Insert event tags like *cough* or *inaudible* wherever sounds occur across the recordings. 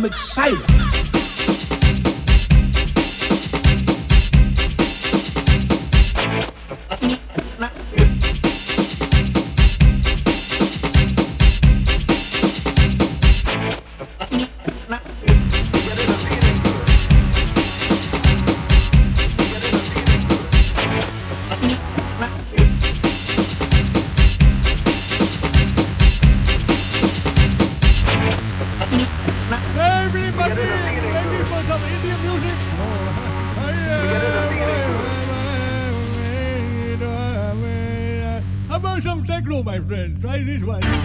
I'm excited. *laughs* faz isso, vai.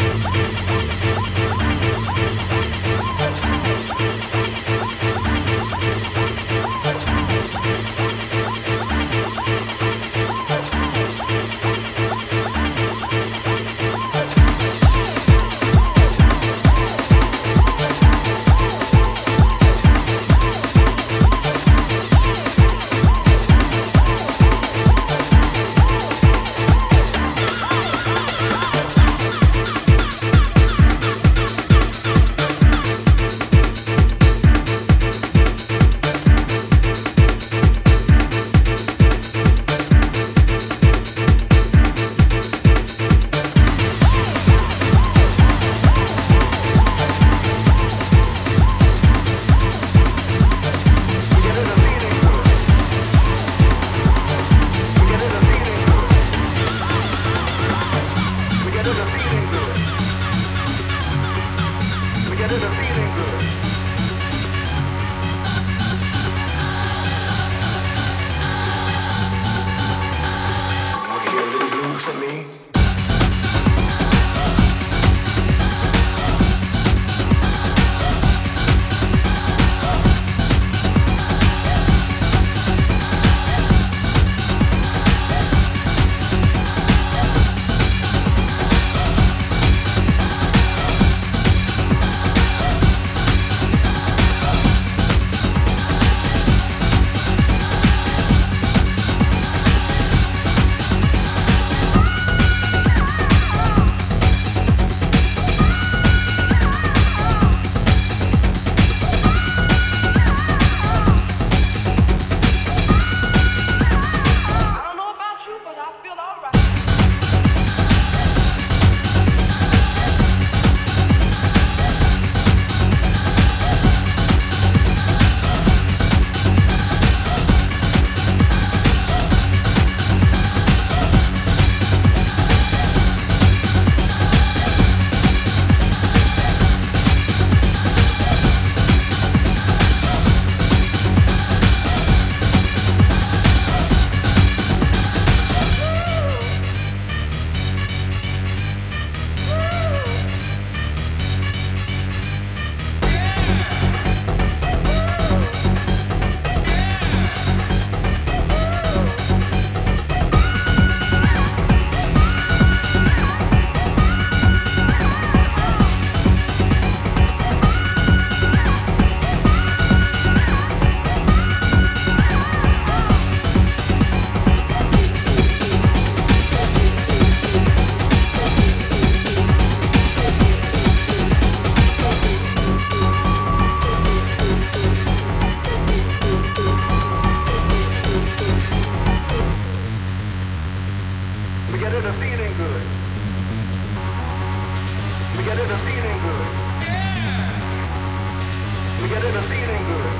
get in a feeling good.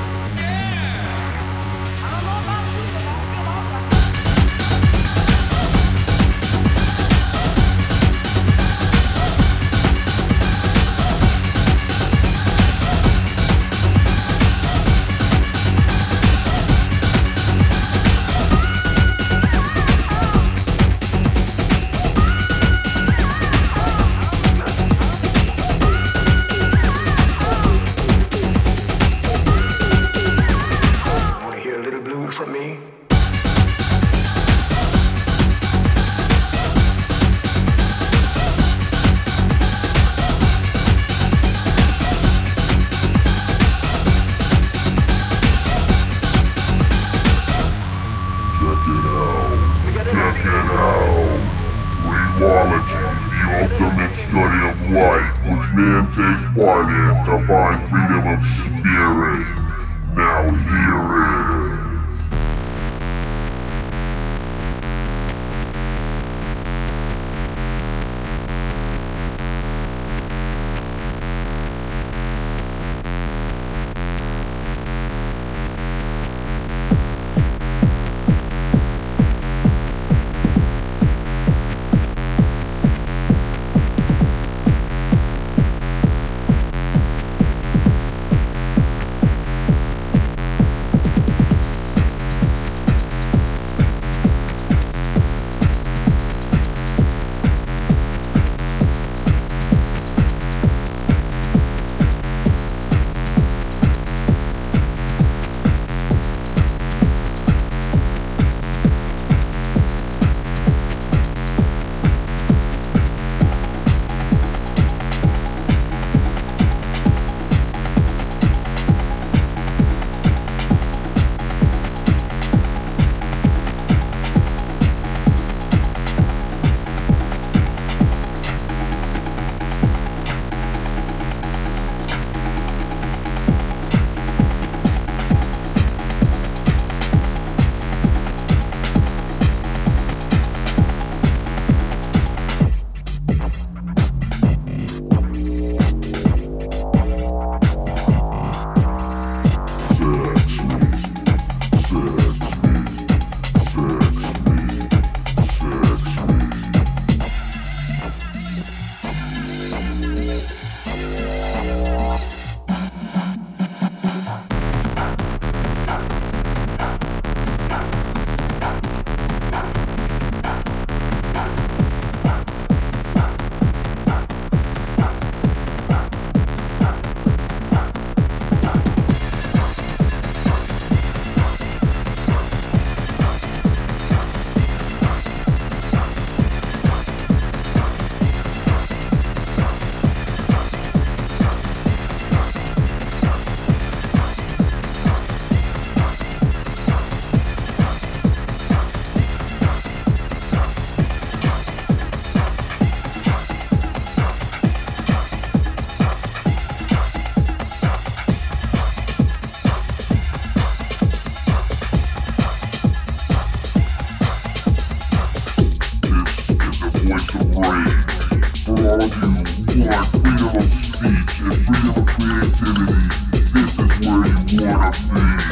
all you want freedom of speech and freedom of creativity. This is where you wanna be.